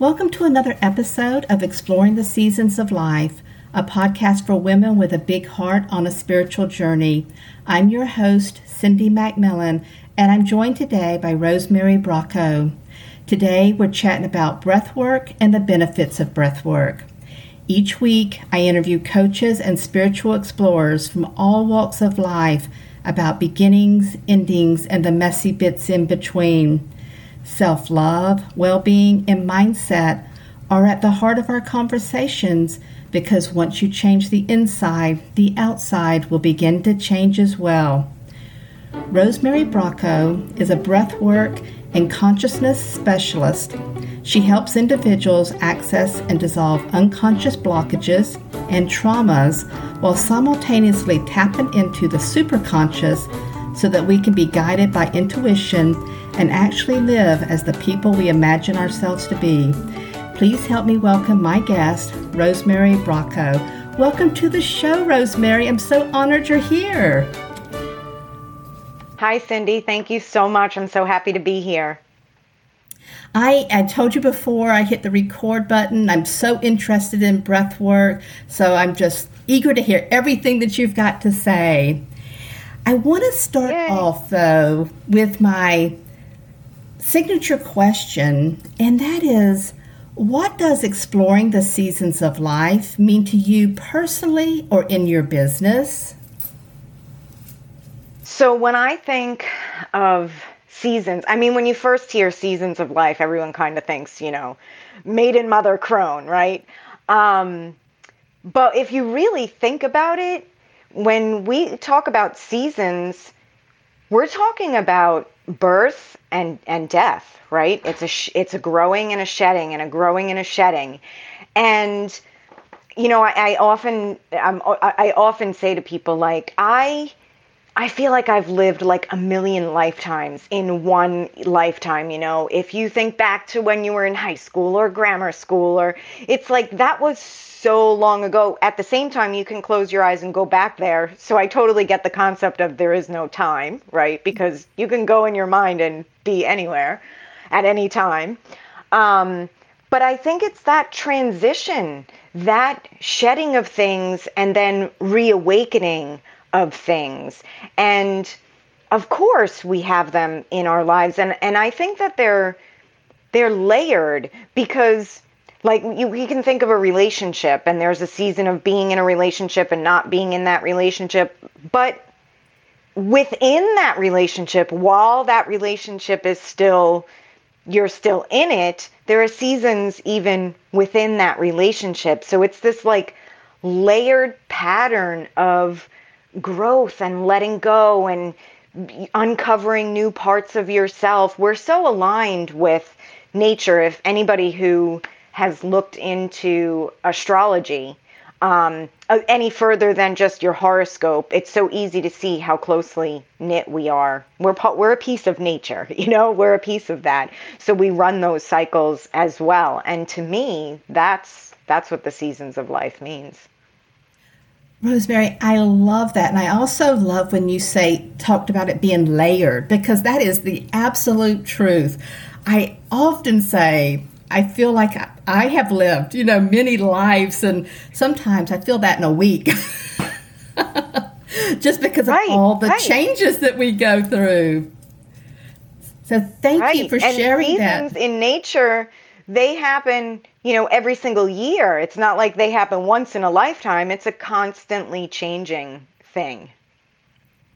Welcome to another episode of Exploring the Seasons of Life, a podcast for women with a big heart on a spiritual journey. I'm your host, Cindy McMillan, and I'm joined today by Rosemary Bracco. Today, we're chatting about breath work and the benefits of breath work. Each week, I interview coaches and spiritual explorers from all walks of life about beginnings, endings, and the messy bits in between. Self love, well being, and mindset are at the heart of our conversations because once you change the inside, the outside will begin to change as well. Rosemary Bracco is a breathwork and consciousness specialist. She helps individuals access and dissolve unconscious blockages and traumas while simultaneously tapping into the superconscious so that we can be guided by intuition and actually live as the people we imagine ourselves to be. Please help me welcome my guest, Rosemary Bracco. Welcome to the show, Rosemary. I'm so honored you're here. Hi, Cindy. Thank you so much. I'm so happy to be here. I, I told you before I hit the record button. I'm so interested in breath work, so I'm just eager to hear everything that you've got to say. I want to start Yay. off, though, with my signature question, and that is what does exploring the seasons of life mean to you personally or in your business? So, when I think of seasons, I mean, when you first hear seasons of life, everyone kind of thinks, you know, maiden, mother, crone, right? Um, but if you really think about it, when we talk about seasons, we're talking about birth and and death, right? It's a sh- it's a growing and a shedding and a growing and a shedding, and you know I, I often I'm, I often say to people like I I feel like I've lived like a million lifetimes in one lifetime, you know. If you think back to when you were in high school or grammar school or it's like that was so long ago. At the same time, you can close your eyes and go back there. So I totally get the concept of there is no time, right? Because you can go in your mind and be anywhere at any time. Um, but I think it's that transition, that shedding of things and then reawakening of things. And of course we have them in our lives. And and I think that they're they're layered because like you, you can think of a relationship and there's a season of being in a relationship and not being in that relationship. But within that relationship while that relationship is still you're still in it there are seasons even within that relationship. So it's this like layered pattern of growth and letting go and uncovering new parts of yourself we're so aligned with nature if anybody who has looked into astrology um, any further than just your horoscope, it's so easy to see how closely knit we are. We're we're a piece of nature, you know. We're a piece of that, so we run those cycles as well. And to me, that's that's what the seasons of life means. Rosemary, I love that. And I also love when you say, talked about it being layered, because that is the absolute truth. I often say, I feel like I have lived, you know, many lives, and sometimes I feel that in a week. Just because of all the right. changes that we go through. So thank right. you for and sharing that. In nature, they happen, you know, every single year. It's not like they happen once in a lifetime. It's a constantly changing thing.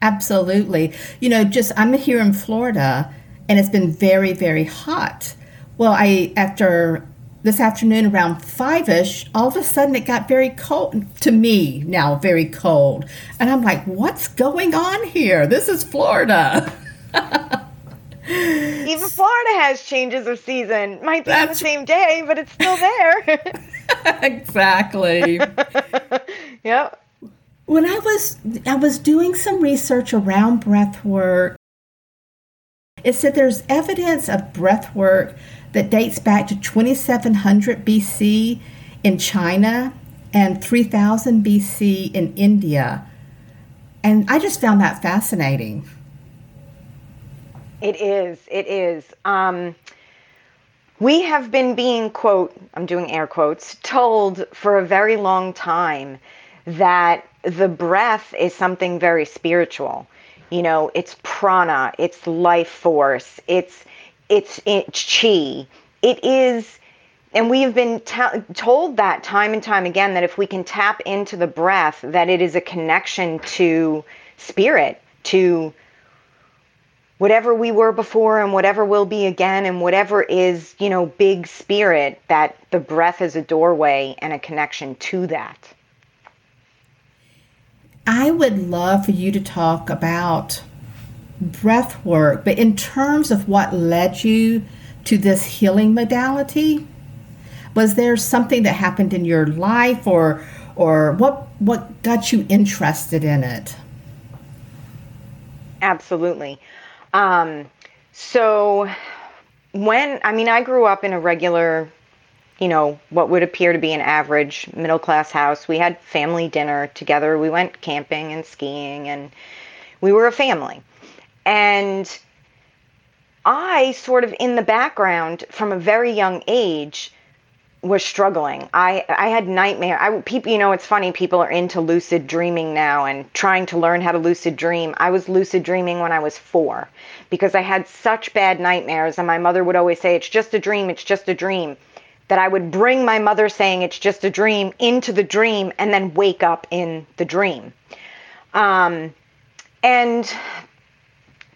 Absolutely. You know, just I'm here in Florida and it's been very, very hot. Well, I after this afternoon around five ish, all of a sudden it got very cold to me now, very cold. And I'm like, what's going on here? This is Florida. Even Florida has changes of season. Might be on the same day, but it's still there. exactly. yep. When I was I was doing some research around breath work, it said there's evidence of breath work that dates back to 2700 BC in China and 3000 BC in India. And I just found that fascinating. It is. It is. Um, we have been being, quote, I'm doing air quotes, told for a very long time that the breath is something very spiritual. You know, it's prana, it's life force, it's it's it's chi. It is and we have been told that time and time again that if we can tap into the breath that it is a connection to spirit, to whatever we were before and whatever will be again and whatever is, you know, big spirit, that the breath is a doorway and a connection to that. I would love for you to talk about breath work, but in terms of what led you to this healing modality, was there something that happened in your life or or what what got you interested in it? Absolutely. Um, so when I mean I grew up in a regular you know, what would appear to be an average middle class house. We had family dinner together. We went camping and skiing and we were a family. And I sort of in the background from a very young age was struggling. I I had nightmare. I people, you know, it's funny. People are into lucid dreaming now and trying to learn how to lucid dream. I was lucid dreaming when I was four because I had such bad nightmares, and my mother would always say, "It's just a dream. It's just a dream." That I would bring my mother saying it's just a dream into the dream and then wake up in the dream. Um, and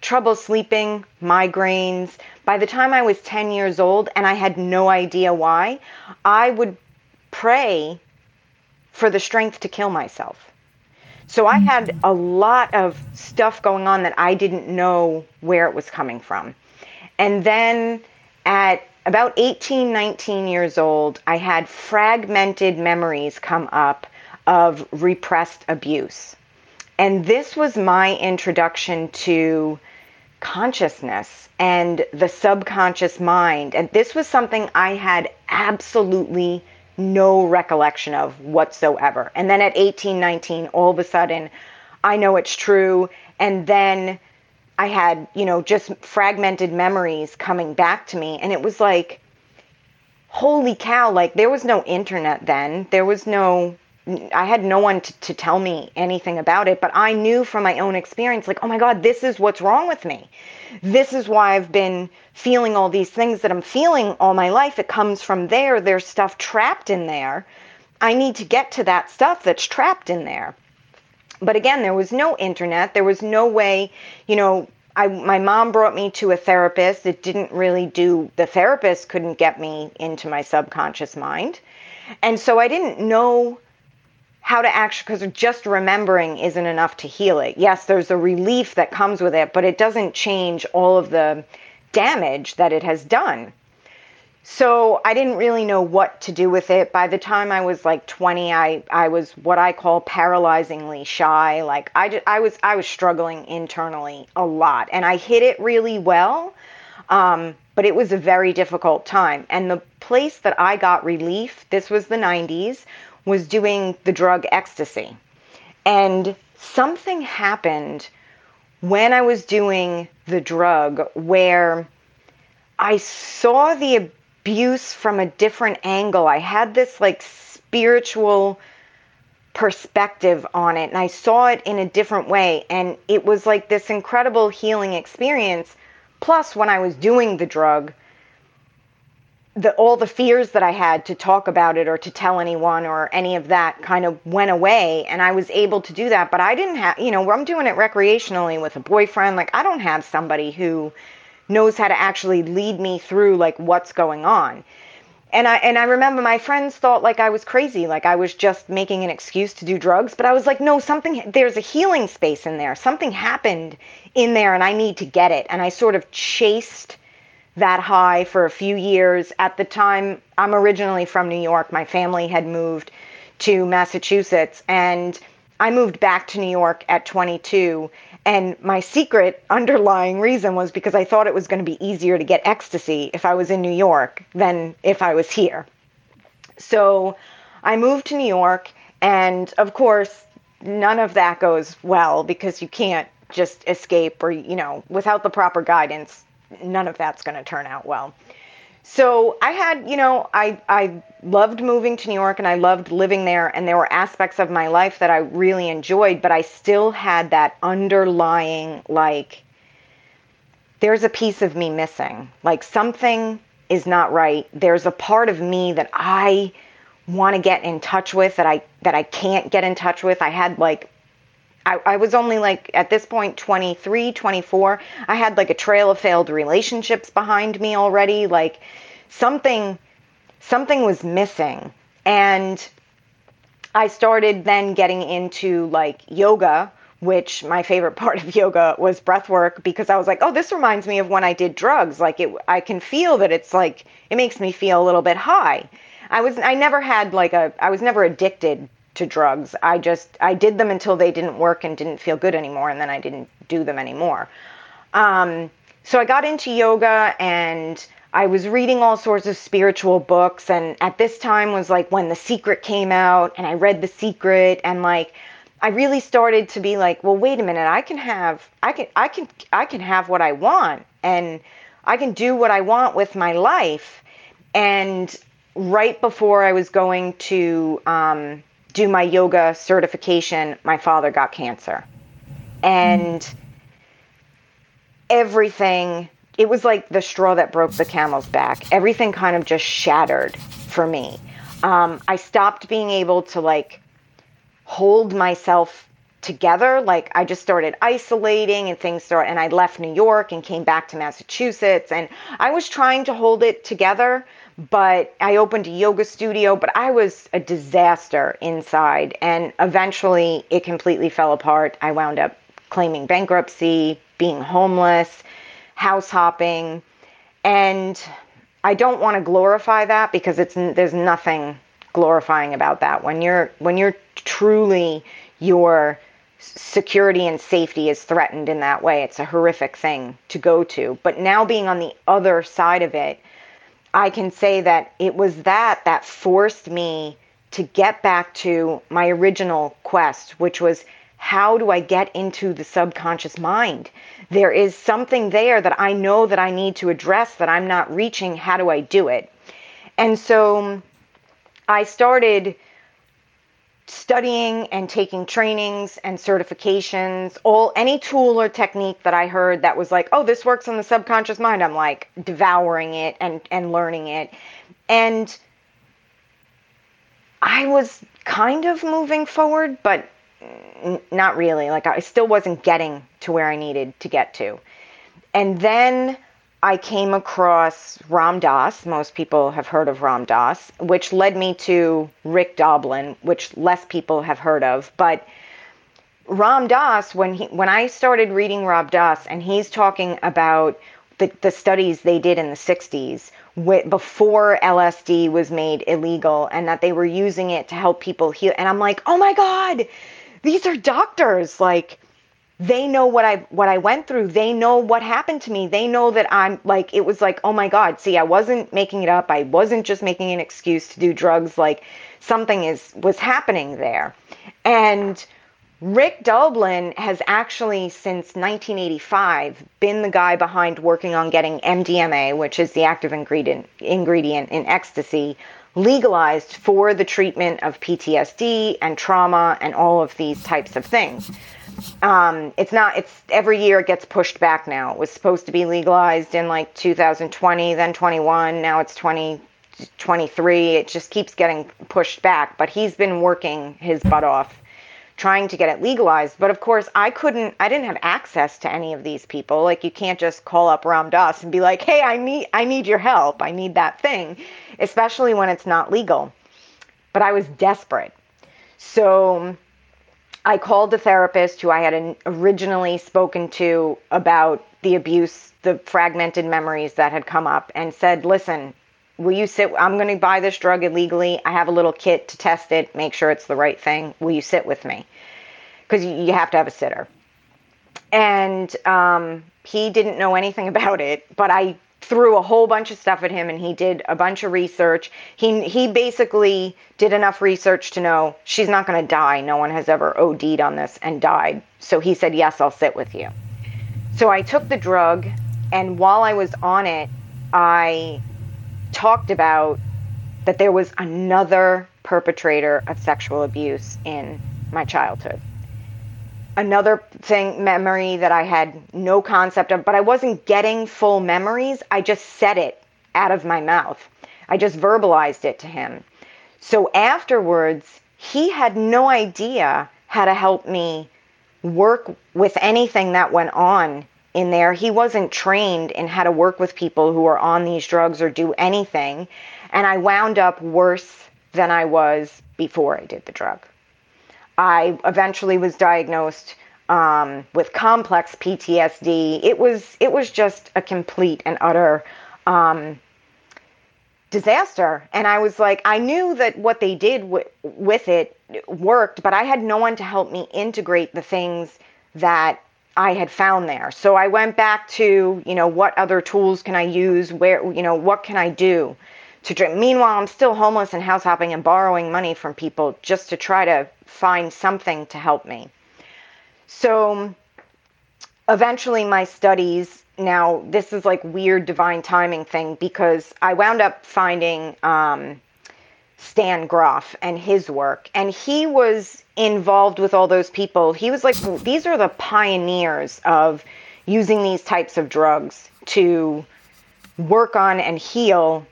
trouble sleeping, migraines, by the time I was 10 years old and I had no idea why, I would pray for the strength to kill myself. So I had mm-hmm. a lot of stuff going on that I didn't know where it was coming from. And then at about 18, 19 years old, I had fragmented memories come up of repressed abuse. And this was my introduction to consciousness and the subconscious mind. And this was something I had absolutely no recollection of whatsoever. And then at 18, 19, all of a sudden, I know it's true. And then I had, you know, just fragmented memories coming back to me. And it was like, holy cow, like there was no internet then. There was no I had no one to, to tell me anything about it, but I knew from my own experience, like, oh my God, this is what's wrong with me. This is why I've been feeling all these things that I'm feeling all my life. It comes from there. There's stuff trapped in there. I need to get to that stuff that's trapped in there. But again, there was no internet. There was no way, you know, I, my mom brought me to a therapist. It didn't really do, the therapist couldn't get me into my subconscious mind. And so I didn't know how to actually, because just remembering isn't enough to heal it. Yes, there's a relief that comes with it, but it doesn't change all of the damage that it has done. So I didn't really know what to do with it. By the time I was like 20, I, I was what I call paralyzingly shy. Like I, just, I was I was struggling internally a lot, and I hit it really well. Um, but it was a very difficult time. And the place that I got relief, this was the 90s, was doing the drug ecstasy. And something happened when I was doing the drug where I saw the abuse from a different angle. I had this like spiritual perspective on it and I saw it in a different way. And it was like this incredible healing experience. Plus, when I was doing the drug, the all the fears that I had to talk about it or to tell anyone or any of that kind of went away and I was able to do that but I didn't have you know I'm doing it recreationally with a boyfriend like I don't have somebody who knows how to actually lead me through like what's going on. And I and I remember my friends thought like I was crazy like I was just making an excuse to do drugs but I was like no something there's a healing space in there. Something happened in there and I need to get it. And I sort of chased that high for a few years. At the time, I'm originally from New York. My family had moved to Massachusetts, and I moved back to New York at 22. And my secret underlying reason was because I thought it was going to be easier to get ecstasy if I was in New York than if I was here. So I moved to New York, and of course, none of that goes well because you can't just escape or, you know, without the proper guidance, none of that's going to turn out well. so I had, you know, I I loved moving to New York and I loved living there and there were aspects of my life that I really enjoyed, but I still had that underlying like there's a piece of me missing. Like something is not right. There's a part of me that I want to get in touch with that I that I can't get in touch with. I had like I, I was only like at this point 23, 24. I had like a trail of failed relationships behind me already. Like something something was missing. And I started then getting into like yoga, which my favorite part of yoga was breath work because I was like, oh, this reminds me of when I did drugs. Like it I can feel that it's like it makes me feel a little bit high. I was I never had like a I was never addicted to drugs. I just I did them until they didn't work and didn't feel good anymore, and then I didn't do them anymore. Um, so I got into yoga and I was reading all sorts of spiritual books, and at this time was like when The Secret came out, and I read The Secret, and like I really started to be like, well, wait a minute, I can have I can I can I can have what I want, and I can do what I want with my life, and right before I was going to um, do my yoga certification, my father got cancer. And everything, it was like the straw that broke the camel's back. Everything kind of just shattered for me. Um, I stopped being able to like hold myself together. Like I just started isolating and things started, and I left New York and came back to Massachusetts. And I was trying to hold it together, but I opened a yoga studio, but I was a disaster inside. And eventually it completely fell apart. I wound up claiming bankruptcy, being homeless, house hopping. And I don't want to glorify that because it's there's nothing glorifying about that. When you're when you're truly your security and safety is threatened in that way, it's a horrific thing to go to. But now being on the other side of it, I can say that it was that that forced me to get back to my original quest, which was how do I get into the subconscious mind? There is something there that I know that I need to address that I'm not reaching. How do I do it? And so I started studying and taking trainings and certifications all any tool or technique that i heard that was like oh this works on the subconscious mind i'm like devouring it and and learning it. And i was kind of moving forward but not really. Like i still wasn't getting to where i needed to get to. And then I came across Ram Dass. Most people have heard of Ram Dass, which led me to Rick Doblin, which less people have heard of. But Ram Dass, when he when I started reading Ram Dass, and he's talking about the, the studies they did in the 60s before LSD was made illegal and that they were using it to help people heal. And I'm like, oh my God, these are doctors. Like, they know what I what I went through. They know what happened to me. They know that I'm like it was like, "Oh my god, see, I wasn't making it up. I wasn't just making an excuse to do drugs. Like something is was happening there." And Rick Doblin has actually since 1985 been the guy behind working on getting MDMA, which is the active ingredient ingredient in ecstasy, legalized for the treatment of PTSD and trauma and all of these types of things. Um, it's not it's every year it gets pushed back now. It was supposed to be legalized in like 2020 then 21 now it's 2023 it just keeps getting pushed back but he's been working his butt off trying to get it legalized. But of course i couldn't i didn't have access to any of these people. Like you can't just call up ram dass and be like hey i need i need your help. I need that thing especially when it's not legal but i was desperate so I called the therapist who I had originally spoken to about the abuse, the fragmented memories that had come up, and said, Listen, will you sit? I'm going to buy this drug illegally. I have a little kit to test it, make sure it's the right thing. Will you sit with me? Because you have to have a sitter. And um, he didn't know anything about it, but I threw a whole bunch of stuff at him and he did a bunch of research. He he basically did enough research to know she's not going to die. No one has ever OD'd on this and died. So he said, "Yes, I'll sit with you." So I took the drug and while I was on it, I talked about that there was another perpetrator of sexual abuse in my childhood. Another thing, memory that I had no concept of, but I wasn't getting full memories. I just said it out of my mouth. I just verbalized it to him. So afterwards, he had no idea how to help me work with anything that went on in there. He wasn't trained in how to work with people who are on these drugs or do anything. And I wound up worse than I was before I did the drug. I eventually was diagnosed um, with complex PTSD. It was it was just a complete and utter um, disaster. And I was like, I knew that what they did w- with it worked, but I had no one to help me integrate the things that I had found there. So I went back to, you know, what other tools can I use? Where, you know, what can I do to drink? Meanwhile, I'm still homeless and house hopping and borrowing money from people just to try to find something to help me. So eventually, my studies now, this is like weird divine timing thing because I wound up finding um, Stan Grof and his work. And he was involved with all those people. He was like, these are the pioneers of using these types of drugs to work on and heal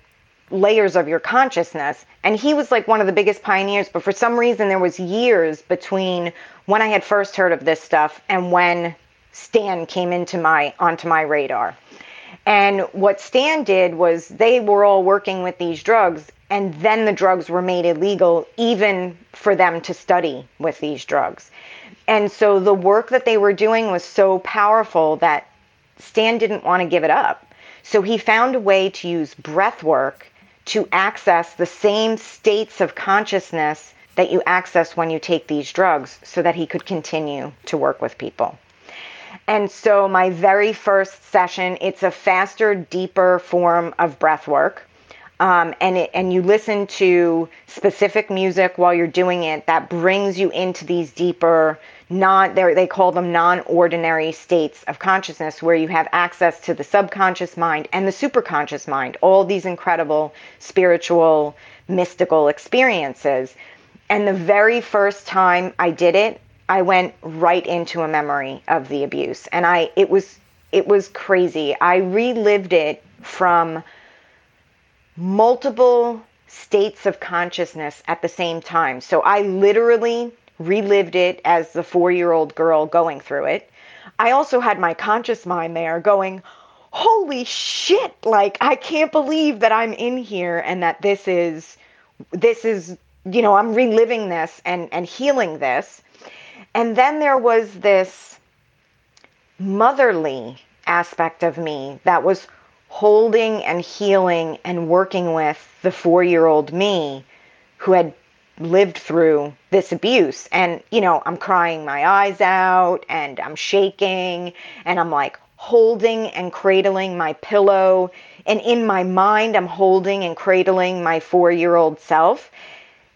layers of your consciousness. And he was like one of the biggest pioneers. But for some reason, there was years between when I had first heard of this stuff and when Stan came into my onto my radar. And what Stan did was they were all working with these drugs and then the drugs were made illegal even for them to study with these drugs. And so the work that they were doing was so powerful that Stan didn't want to give it up. So he found a way to use breath work to access the same states of consciousness that you access when you take these drugs so that he could continue to work with people. And so my very first session, it's a faster, deeper form of breath work. Um, and it, and you listen to specific music while you're doing it that brings you into these deeper non they call them non-ordinary states of consciousness where you have access to the subconscious mind and the superconscious mind all these incredible spiritual mystical experiences and the very first time I did it I went right into a memory of the abuse and I it was it was crazy. I relived it from multiple states of consciousness at the same time. So I literally relived it as the 4-year-old girl going through it. I also had my conscious mind there going, "Holy shit, like I can't believe that I'm in here and that this is this is, you know, I'm reliving this and and healing this." And then there was this motherly aspect of me that was holding and healing and working with the four year old me who had lived through this abuse. And, you know, I'm crying my eyes out and I'm shaking and I'm like holding and cradling my pillow. And in my mind, I'm holding and cradling my four year old self.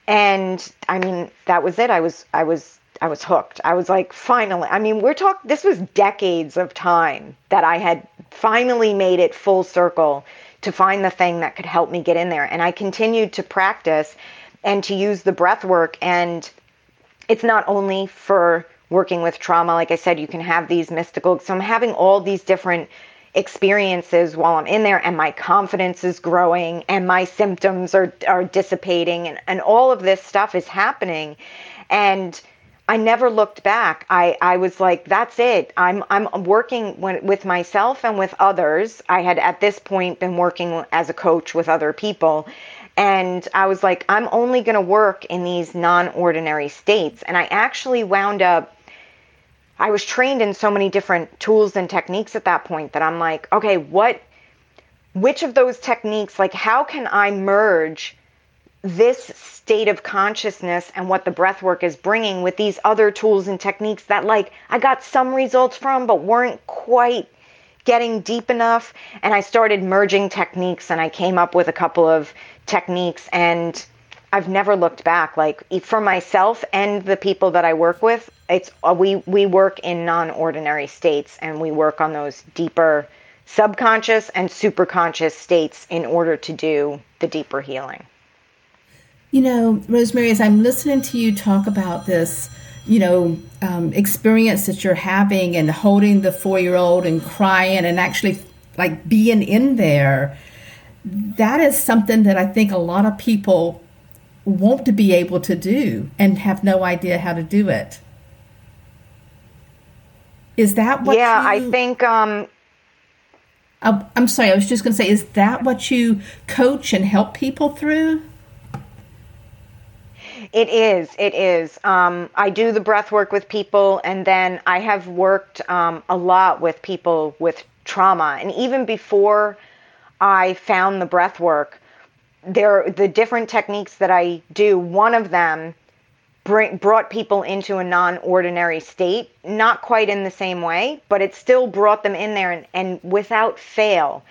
And I mean, that was it. I was, I was I was hooked. I was like, finally. I mean, we're talking, this was decades of time that I had finally made it full circle to find the thing that could help me get in there. And I continued to practice and to use the breath work. And it's not only for working with trauma. Like I said, you can have these mystical, so I'm having all these different experiences while I'm in there and my confidence is growing and my symptoms are, are dissipating and, and all of this stuff is happening. And I never looked back. I, I was like, that's it. I'm I'm working with myself and with others. I had at this point been working as a coach with other people. And I was like, I'm only going to work in these non ordinary states. And I actually wound up, I was trained in so many different tools and techniques at that point that I'm like, okay, what, which of those techniques, like, how can I merge this state of consciousness and what the breath work is bringing with these other tools and techniques that like I got some results from but weren't quite getting deep enough and I started merging techniques and I came up with a couple of techniques and I've never looked back like for myself and the people that I work with it's uh, we we work in non-ordinary states and we work on those deeper subconscious and superconscious states in order to do the deeper healing. You know, Rosemary, as I'm listening to you talk about this, you know, um, experience that you're having and holding the four year old and crying and actually like being in there, that is something that I think a lot of people want to be able to do and have no idea how to do it. Is that what? Yeah, you, I think. Um, uh, I'm sorry. I was just going to say, is that what you coach and help people through? It is. It is. Um, I do the breath work with people, and then I have worked um, a lot with people with trauma. And even before I found the breath work, there the different techniques that I do. One of them bring, brought people into a non-ordinary state, not quite in the same way, but it still brought them in there, and, and without fail,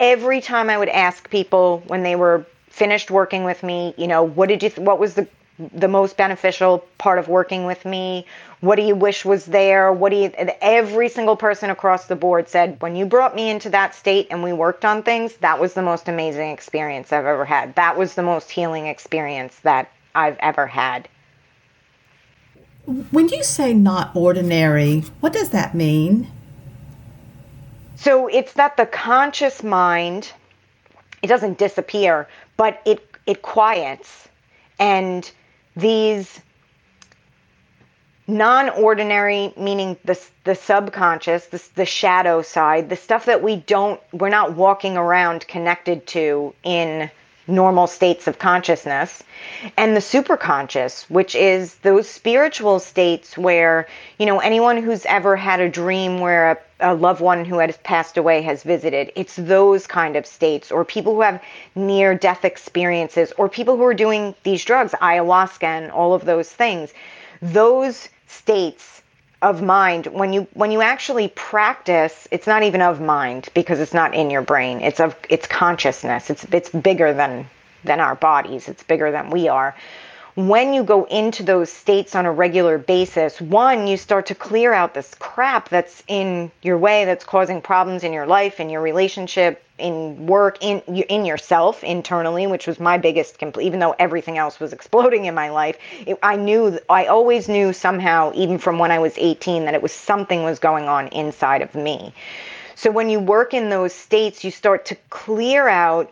every time I would ask people when they were finished working with me, you know, what did you, th- what was the the most beneficial part of working with me? What do you wish was there? What do you, every single person across the board said, when you brought me into that state and we worked on things, that was the most amazing experience I've ever had. That was the most healing experience that I've ever had. When you say not ordinary, what does that mean? So it's that the conscious mind, it doesn't disappear, but it, it quiets and these non-ordinary meaning the the subconscious the, the shadow side the stuff that we don't we're not walking around connected to in normal states of consciousness. And the superconscious which is those spiritual states where you know anyone who's ever had a dream where a, a loved one who has passed away has visited it's those kind of states. Or people who have near death experiences or people who are doing these drugs ayahuasca and all of those things. Those states of mind when you when you actually practice it's not even of mind because it's not in your brain. It's of it's consciousness. It's it's bigger than than our bodies. It's bigger than we are when you go into those states on a regular basis, one, you start to clear out this crap that's in your way, that's causing problems in your life, in your relationship, in work, in in yourself internally, which was my biggest complaint. Even though everything else was exploding in my life, it, I knew, I always knew somehow, even from when I was 18, that it was something was going on inside of me. So when you work in those states, you start to clear out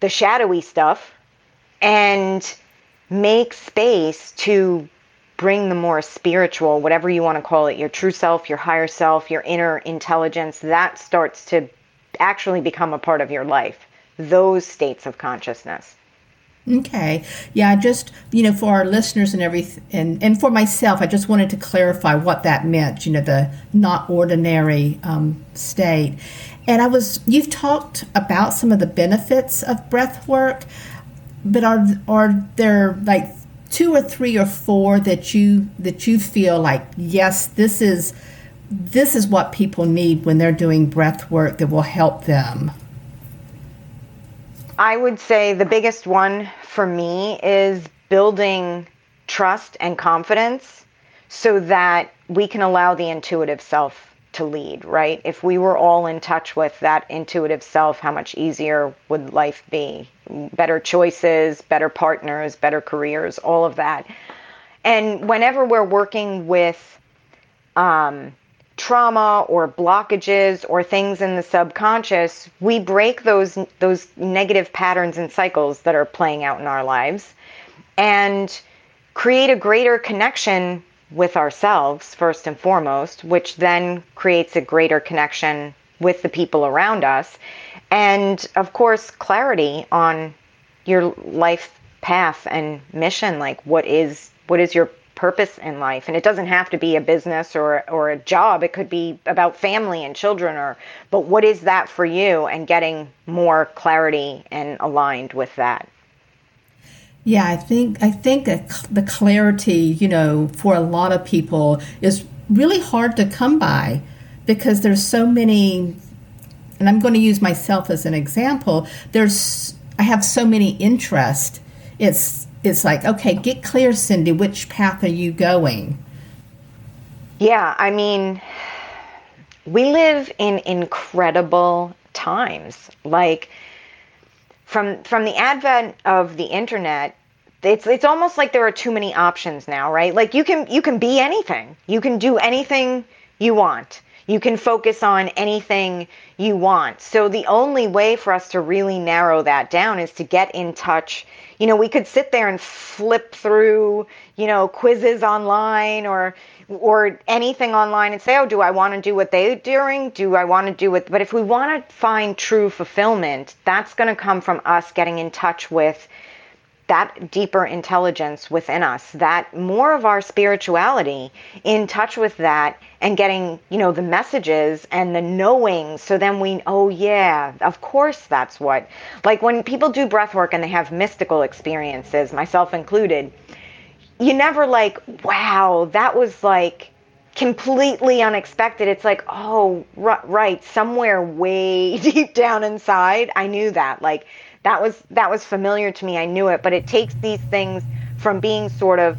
the shadowy stuff and make space to bring the more spiritual, whatever you want to call it, your true self, your higher self, your inner intelligence, that starts to actually become a part of your life. Those states of consciousness. Okay. Yeah, just, you know, for our listeners and everything, and, and for myself, I just wanted to clarify what that meant, you know, the not ordinary um, state. And I was, you've talked about some of the benefits of breath work but are are there like two or three or four that you that you feel like yes this is this is what people need when they're doing breath work that will help them? I would say the biggest one for me is building trust and confidence so that we can allow the intuitive self to lead, right? If we were all in touch with that intuitive self, how much easier would life be? Better choices, better partners, better careers, all of that. And whenever we're working with um, trauma or blockages or things in the subconscious, we break those those negative patterns and cycles that are playing out in our lives and create a greater connection with ourselves first and foremost, which then creates a greater connection with the people around us. And of course, clarity on your life path and mission like what is what is your purpose in life? And it doesn't have to be a business or or a job. It could be about family and children or but what is that for you? And getting more clarity and aligned with that yeah, I think I think the clarity, you know, for a lot of people is really hard to come by because there's so many and I'm going to use myself as an example. There's I have so many interests. It's it's like, okay, get clear, Cindy, which path are you going? Yeah, I mean, we live in incredible times. Like from from the advent of the internet, it's it's almost like there are too many options now, right? Like you can you can be anything. You can do anything you want. You can focus on anything you want. So the only way for us to really narrow that down is to get in touch. You know, we could sit there and flip through, you know, quizzes online or or anything online and say, oh, do I want to do what they're doing? Do I want to do it? But if we want to find true fulfillment, that's going to come from us getting in touch with that deeper intelligence within us, that more of our spirituality in touch with that and getting, you know, the messages and the knowing. So then we, oh, yeah, of course that's what. Like when people do breath work and they have mystical experiences, myself included, you never like, wow, that was like completely unexpected. It's like, oh, right, somewhere way deep down inside, I knew that. Like that was that was familiar to me. I knew it, but it takes these things from being sort of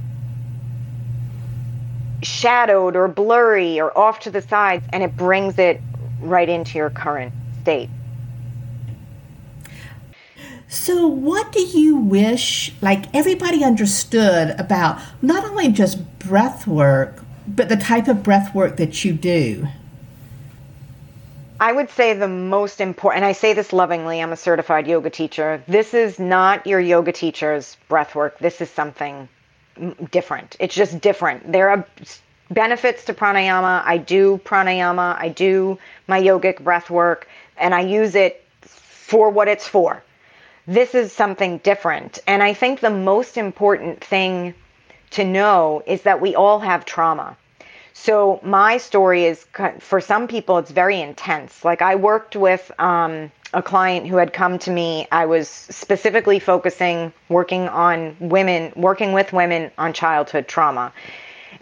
shadowed or blurry or off to the sides and it brings it right into your current state. So, what do you wish, like everybody understood about not only just breath work, but the type of breath work that you do? I would say the most important, and I say this lovingly, I'm a certified yoga teacher. This is not your yoga teacher's breath work. This is something different. It's just different. There are benefits to pranayama. I do pranayama, I do my yogic breath work, and I use it for what it's for this is something different. And I think the most important thing to know is that we all have trauma. So my story is for some people it's very intense. Like I worked with um, a client who had come to me. I was specifically focusing working on women, working with women on childhood trauma.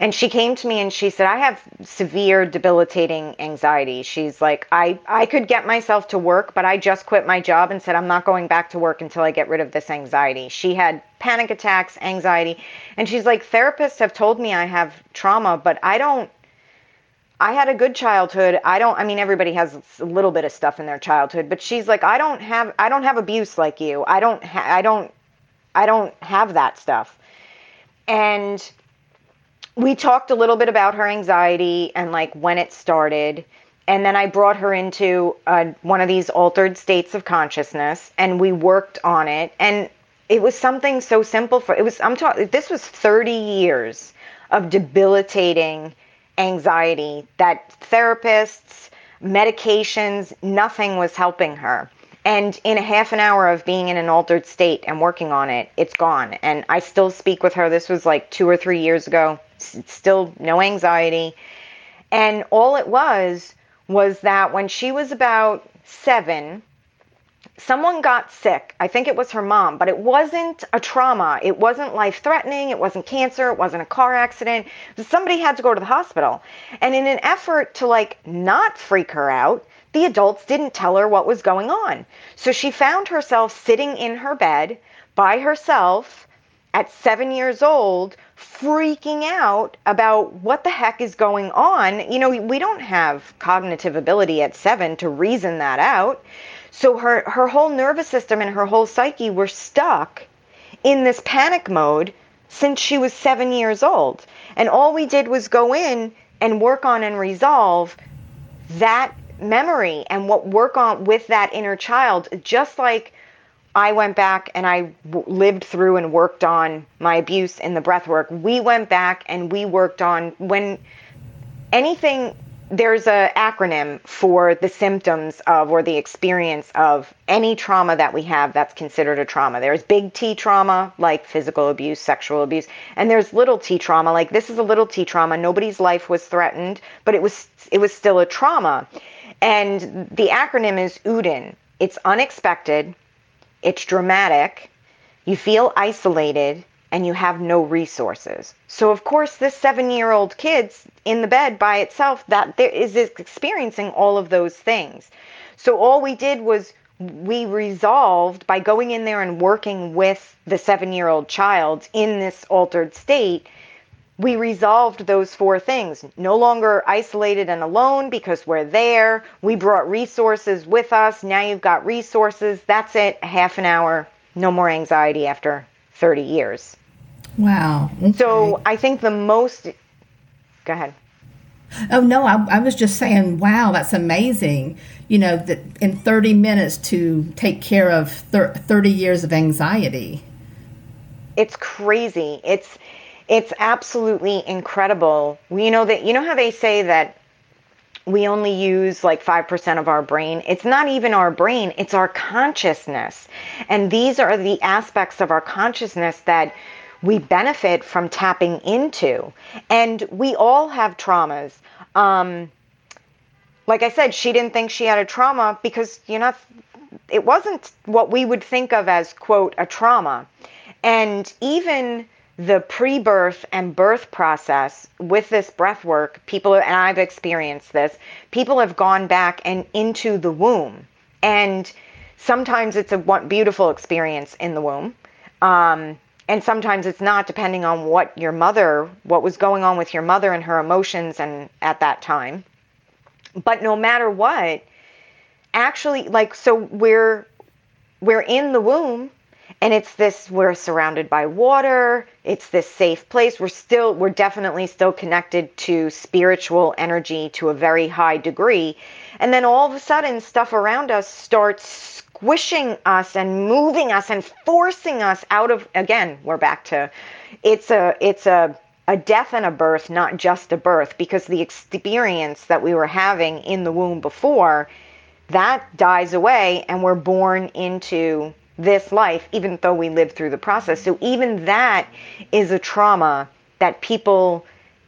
And she came to me and she said, I have severe debilitating anxiety. She's like, I, I could get myself to work, but I just quit my job and said, I'm not going back to work until I get rid of this anxiety. She had panic attacks, anxiety. And she's like, therapists have told me I have trauma, but I don't. I had a good childhood. I don't I mean everybody has a little bit of stuff in their childhood, but she's like I don't have I don't have abuse like you. I don't ha- I don't I don't have that stuff. And we talked a little bit about her anxiety and like when it started and then i brought her into uh, one of these altered states of consciousness and we worked on it and it was something so simple for it was i'm talking this was 30 years of debilitating anxiety that therapists medications nothing was helping her. And in a half an hour of being in an altered state and working on it it's gone. And i still speak with her. This was like two or three years ago still no anxiety. And all it was was that when she was about seven, someone got sick. I think it was her mom, but it wasn't a trauma. It wasn't life threatening. It wasn't cancer. It wasn't a car accident. Somebody had to go to the hospital. And in an effort to like not freak her out, the adults didn't tell her what was going on. So she found herself sitting in her bed by herself at seven years old freaking out about what the heck is going on. You know, we don't have cognitive ability at seven to reason that out. So her, her whole nervous system and her whole psyche were stuck in this panic mode since she was seven years old. And all we did was go in and work on and resolve that memory and what work on with that inner child, just like I went back and I w- lived through and worked on my abuse in the breath work. We went back and we worked on when anything there's a acronym for the symptoms of or the experience of any trauma that we have that's considered a trauma. There's big T trauma like physical abuse, sexual abuse, and there's little T trauma like this is a little T trauma. Nobody's life was threatened, but it was it was still a trauma. And the acronym is UDIN. It's unexpected, it's dramatic, you feel isolated, and you have no resources. So of course this 7-year-old kid's in the bed by itself that there is experiencing all of those things. So all we did was we resolved by going in there and working with the 7-year-old child in this altered state we resolved those four things. No longer isolated and alone because we're there. We brought resources with us. Now you've got resources. That's it. Half an hour. No more anxiety after 30 years. Wow. Okay. So I think the most. Go ahead. Oh, no, I, I was just saying, wow, that's amazing. You know, that in 30 minutes to take care of thir- 30 years of anxiety. It's crazy. It's it's absolutely incredible. You know that you know how they say that we only use like 5% of our brain. It's not even our brain, it's our consciousness. And these are the aspects of our consciousness that we benefit from tapping into. And we all have traumas. Um, like I said, she didn't think she had a trauma because, you know, it wasn't what we would think of as, quote, a trauma. And even the pre-birth and birth process with this breath work people and i've experienced this people have gone back and into the womb. And sometimes it's a beautiful experience in the womb. Um, and sometimes it's not depending on what your mother what was going on with your mother and her emotions and at that time. But no matter what actually like so we're we're in the womb and it's this we're surrounded by water. It's this safe place. We're still we're definitely still connected to spiritual energy to a very high degree. And then all of a sudden stuff around us starts squishing us and moving us and forcing us out of again we're back to it's a it's a a death and a birth not just a birth because the experience that we were having in the womb before that dies away and we're born into this life, even though we live through the process. So even that is a trauma that people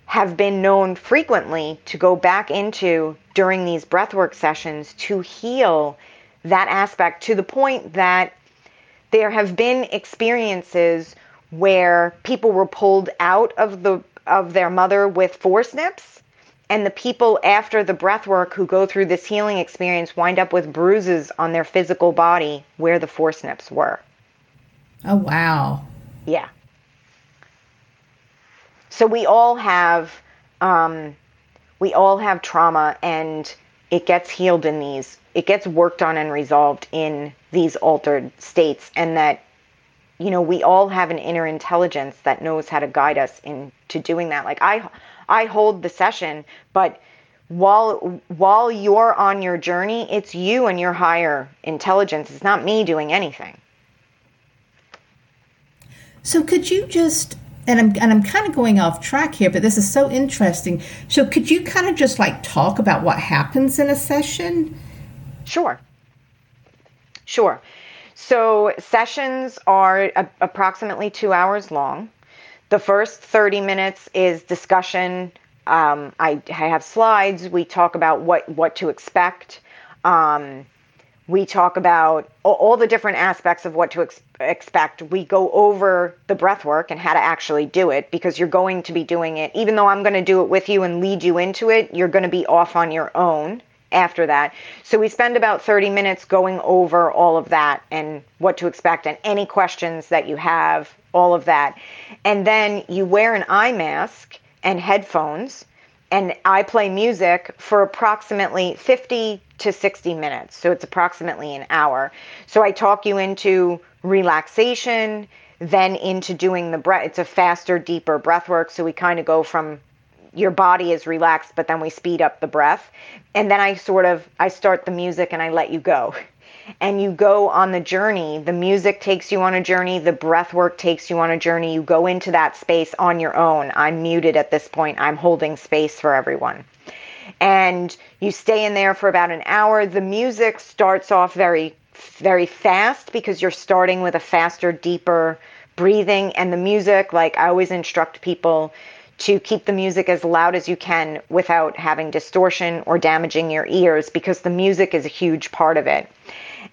have been known frequently to go back into during these breathwork sessions to heal that aspect to the point that there have been experiences where people were pulled out of the of their mother with forceps and the people after the breath work who go through this healing experience wind up with bruises on their physical body where the forceps were. Oh, wow. Yeah. So we all have, um, we all have trauma and it gets healed in these, it gets worked on and resolved in these altered states. And that, you know, we all have an inner intelligence that knows how to guide us into doing that. Like I, I hold the session, but while while you're on your journey, it's you and your higher intelligence. It's not me doing anything. So could you just and I'm and I'm kind of going off track here, but this is so interesting. So could you kind of just like talk about what happens in a session? Sure. Sure. So sessions are a- approximately 2 hours long. The first 30 minutes is discussion. Um, I, I, have slides. We talk about what, what to expect. Um, we talk about all, all, the different aspects of what to ex- expect. We go over the breath work and how to actually do it because you're going to be doing it. Even though I'm going to do it with you and lead you into it, you're going to be off on your own after that. So we spend about 30 minutes going over all of that and what to expect and any questions that you have, all of that. And then you wear an eye mask and headphones and I play music for approximately 50 to 60 minutes. So it's approximately an hour. So I talk you into relaxation, then into doing the breath. It's a faster, deeper breath work. So we kind of go from your body is relaxed, but then we speed up the breath. And then I sort of I start the music and I let you go. And you go on the journey. The music takes you on a journey, the breath work takes you on a journey. You go into that space on your own. I'm muted at this point. I'm holding space for everyone. And you stay in there for about an hour. The music starts off very very fast because you're starting with a faster, deeper breathing and the music like I always instruct people to keep the music as loud as you can without having distortion or damaging your ears because the music is a huge part of it.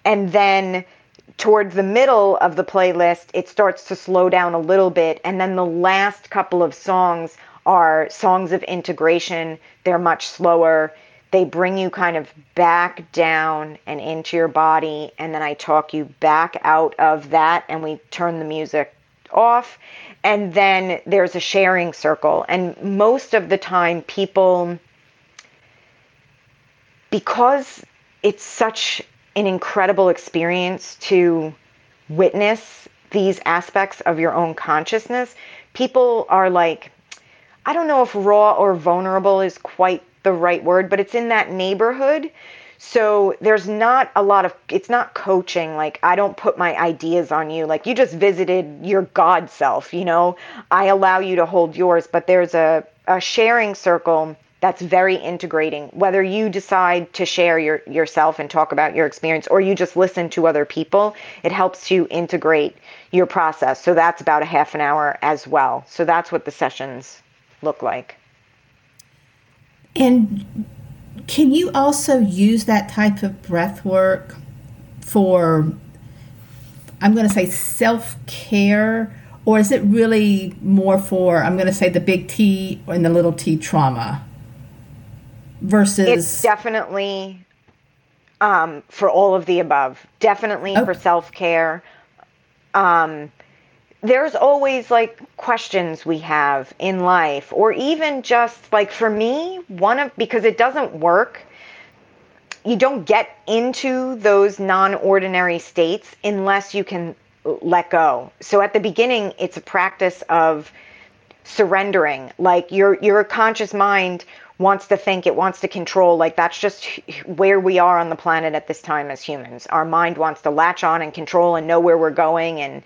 And then towards the middle of the playlist, it starts to slow down a little bit. And then the last couple of songs are songs of integration. They're much slower. They bring you kind of back down and into your body. And then I talk you back out of that and we turn the music off. And then there's a sharing circle. And most of the time, people, because it's such an incredible experience to witness these aspects of your own consciousness, people are like, I don't know if raw or vulnerable is quite the right word, but it's in that neighborhood. So there's not a lot of, it's not coaching. Like, I don't put my ideas on you. Like, you just visited your God self, you know? I allow you to hold yours, but there's a, a sharing circle that's very integrating whether you decide to share your yourself and talk about your experience or you just listen to other people it helps you integrate your process so that's about a half an hour as well so that's what the sessions look like and can you also use that type of breath work for i'm going to say self-care or is it really more for i'm going to say the big t and the little t trauma versus it's definitely um, for all of the above definitely oh. for self-care um, there's always like questions we have in life or even just like for me one of because it doesn't work you don't get into those non-ordinary states unless you can let go so at the beginning it's a practice of surrendering like your your conscious mind wants to think, it wants to control. Like that's just where we are on the planet at this time as humans. Our mind wants to latch on and control and know where we're going and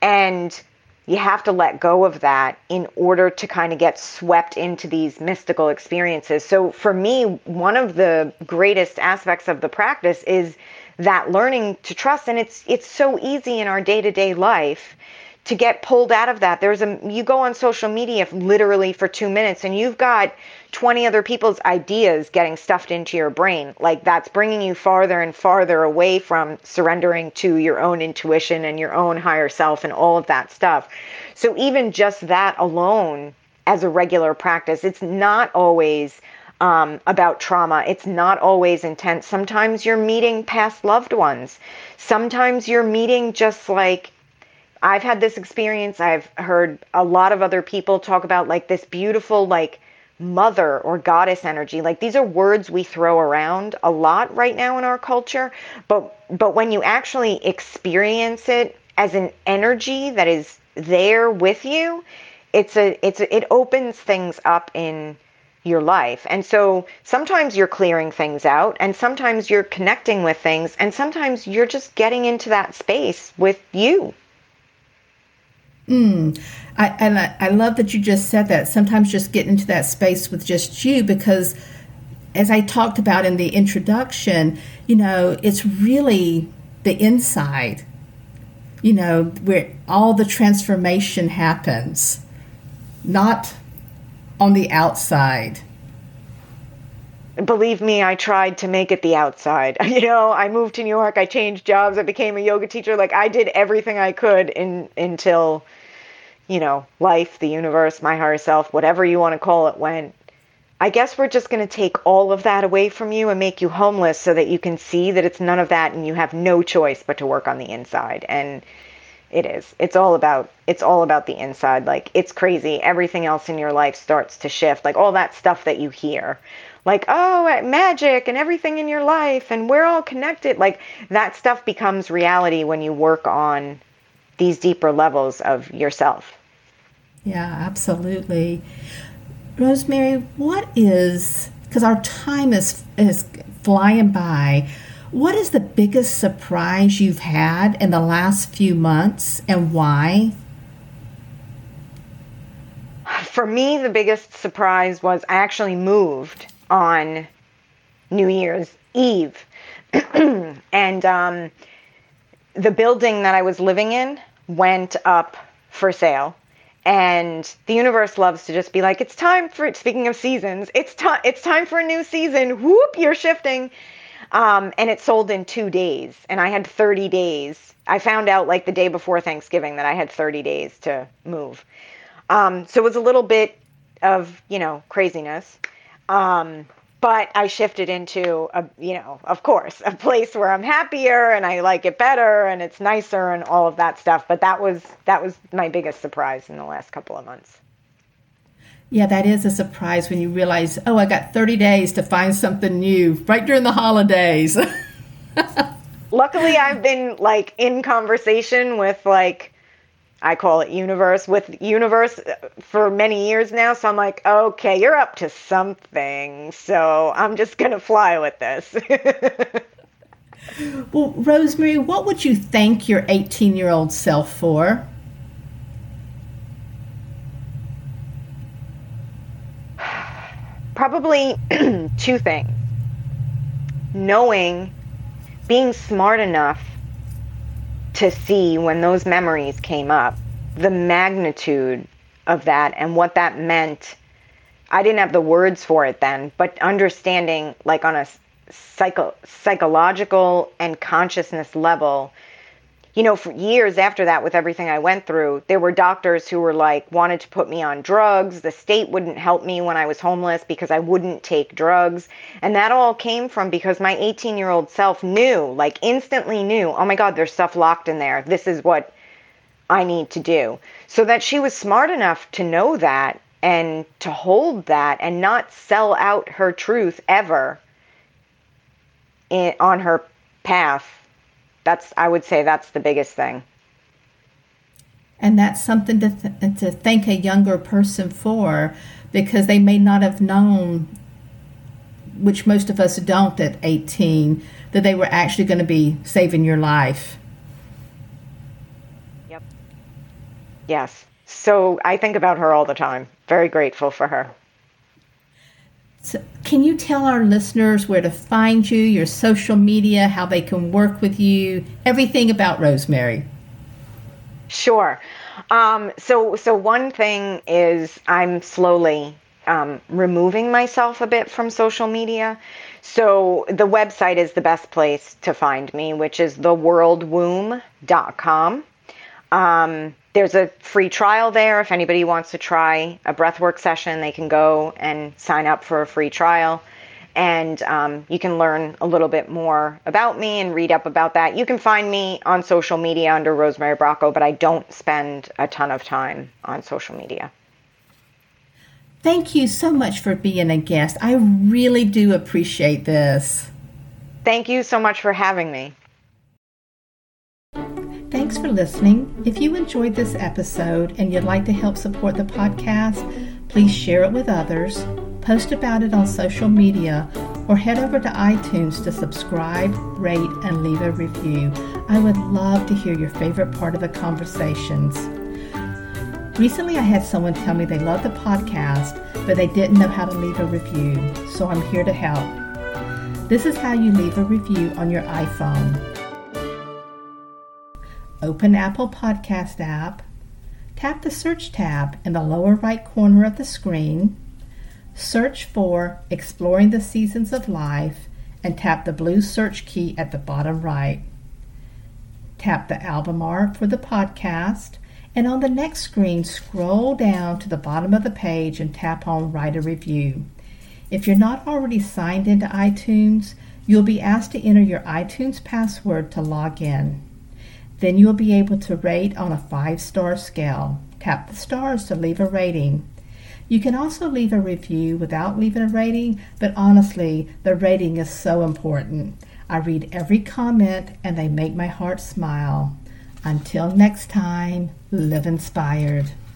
and you have to let go of that in order to kind of get swept into these mystical experiences. So for me, one of the greatest aspects of the practice is that learning to trust and it's it's so easy in our day-to-day life to get pulled out of that. There's a you go on social media literally for 2 minutes and you've got 20 other people's ideas getting stuffed into your brain. Like that's bringing you farther and farther away from surrendering to your own intuition and your own higher self and all of that stuff. So even just that alone as a regular practice, it's not always um, about trauma. It's not always intense. Sometimes you're meeting past loved ones. Sometimes you're meeting just like I've had this experience. I've heard a lot of other people talk about like this beautiful, like, mother or goddess energy. Like these are words we throw around a lot right now in our culture but but when you actually experience it as an energy that is there with you it's a it's a, it opens things up in your life. And so sometimes you're clearing things out and sometimes you're connecting with things and sometimes you're just getting into that space with you Mm. I, and I, I love that you just said that. Sometimes just get into that space with just you because, as I talked about in the introduction, you know, it's really the inside, you know, where all the transformation happens, not on the outside believe me, I tried to make it the outside. You know, I moved to New York, I changed jobs, I became a yoga teacher. Like I did everything I could in until you know, life, the universe, my higher self, whatever you want to call it, went, I guess we're just going to take all of that away from you and make you homeless so that you can see that it's none of that and you have no choice but to work on the inside. And it is. It's all about it's all about the inside. Like it's crazy. Everything else in your life starts to shift. Like all that stuff that you hear. Like, oh, magic and everything in your life and we're all connected. Like that stuff becomes reality when you work on these deeper levels of yourself. Yeah, absolutely. Rosemary, what is because our time is is flying by. What is the biggest surprise you've had in the last few months and why? For me, the biggest surprise was I actually moved on New Year's Eve. and um, the building that I was living in went up for sale and the universe loves to just be like it's time for speaking of seasons it's time it's time for a new season. Whoop you're shifting. Um, and it sold in two days and i had 30 days. I found out like the day before thanksgiving that i had 30 days to move. Um, so it was a little bit of you know craziness. Um, but I shifted into a, you know, of course, a place where I'm happier and I like it better and it's nicer and all of that stuff. But that was that was my biggest surprise in the last couple of months. Yeah, that is a surprise when you realize, oh, I got 30 days to find something new right during the holidays. Luckily, I've been like in conversation with like I call it universe with universe uh, for many years now. So I'm like, okay, you're up to something. So I'm just going to fly with this. well, Rosemary, what would you thank your 18 year old self for? Probably two things. Knowing, being smart enough to see when those memories came up, the magnitude of that and what that meant. I didn't have the words for it then, but understanding, like on a psycho- psychological and consciousness level, you know, for years after that, with everything I went through, there were doctors who were like, wanted to put me on drugs. The state wouldn't help me when I was homeless because I wouldn't take drugs. And that all came from because my 18 year old self knew, like, instantly knew, oh my God, there's stuff locked in there. This is what I need to do. So that she was smart enough to know that and to hold that and not sell out her truth ever in, on her path that's I would say that's the biggest thing. And that's something to th- to thank a younger person for because they may not have known which most of us don't at 18 that they were actually going to be saving your life. Yep. Yes. So I think about her all the time. Very grateful for her. So can you tell our listeners where to find you, your social media, how they can work with you, everything about Rosemary? Sure. Um, so, so one thing is I'm slowly um, removing myself a bit from social media. So the website is the best place to find me, which is theworldwomb.com. Um, there's a free trial there. If anybody wants to try a breathwork session, they can go and sign up for a free trial. And um, you can learn a little bit more about me and read up about that. You can find me on social media under Rosemary Bracco, but I don't spend a ton of time on social media. Thank you so much for being a guest. I really do appreciate this. Thank you so much for having me. Thanks for listening. If you enjoyed this episode and you'd like to help support the podcast, please share it with others, post about it on social media, or head over to iTunes to subscribe, rate, and leave a review. I would love to hear your favorite part of the conversations. Recently, I had someone tell me they loved the podcast, but they didn't know how to leave a review, so I'm here to help. This is how you leave a review on your iPhone. Open Apple Podcast app, tap the Search tab in the lower right corner of the screen, search for Exploring the Seasons of Life, and tap the blue search key at the bottom right. Tap the album art for the podcast, and on the next screen, scroll down to the bottom of the page and tap on Write a Review. If you're not already signed into iTunes, you'll be asked to enter your iTunes password to log in. Then you'll be able to rate on a five star scale. Tap the stars to leave a rating. You can also leave a review without leaving a rating, but honestly, the rating is so important. I read every comment and they make my heart smile. Until next time, live inspired.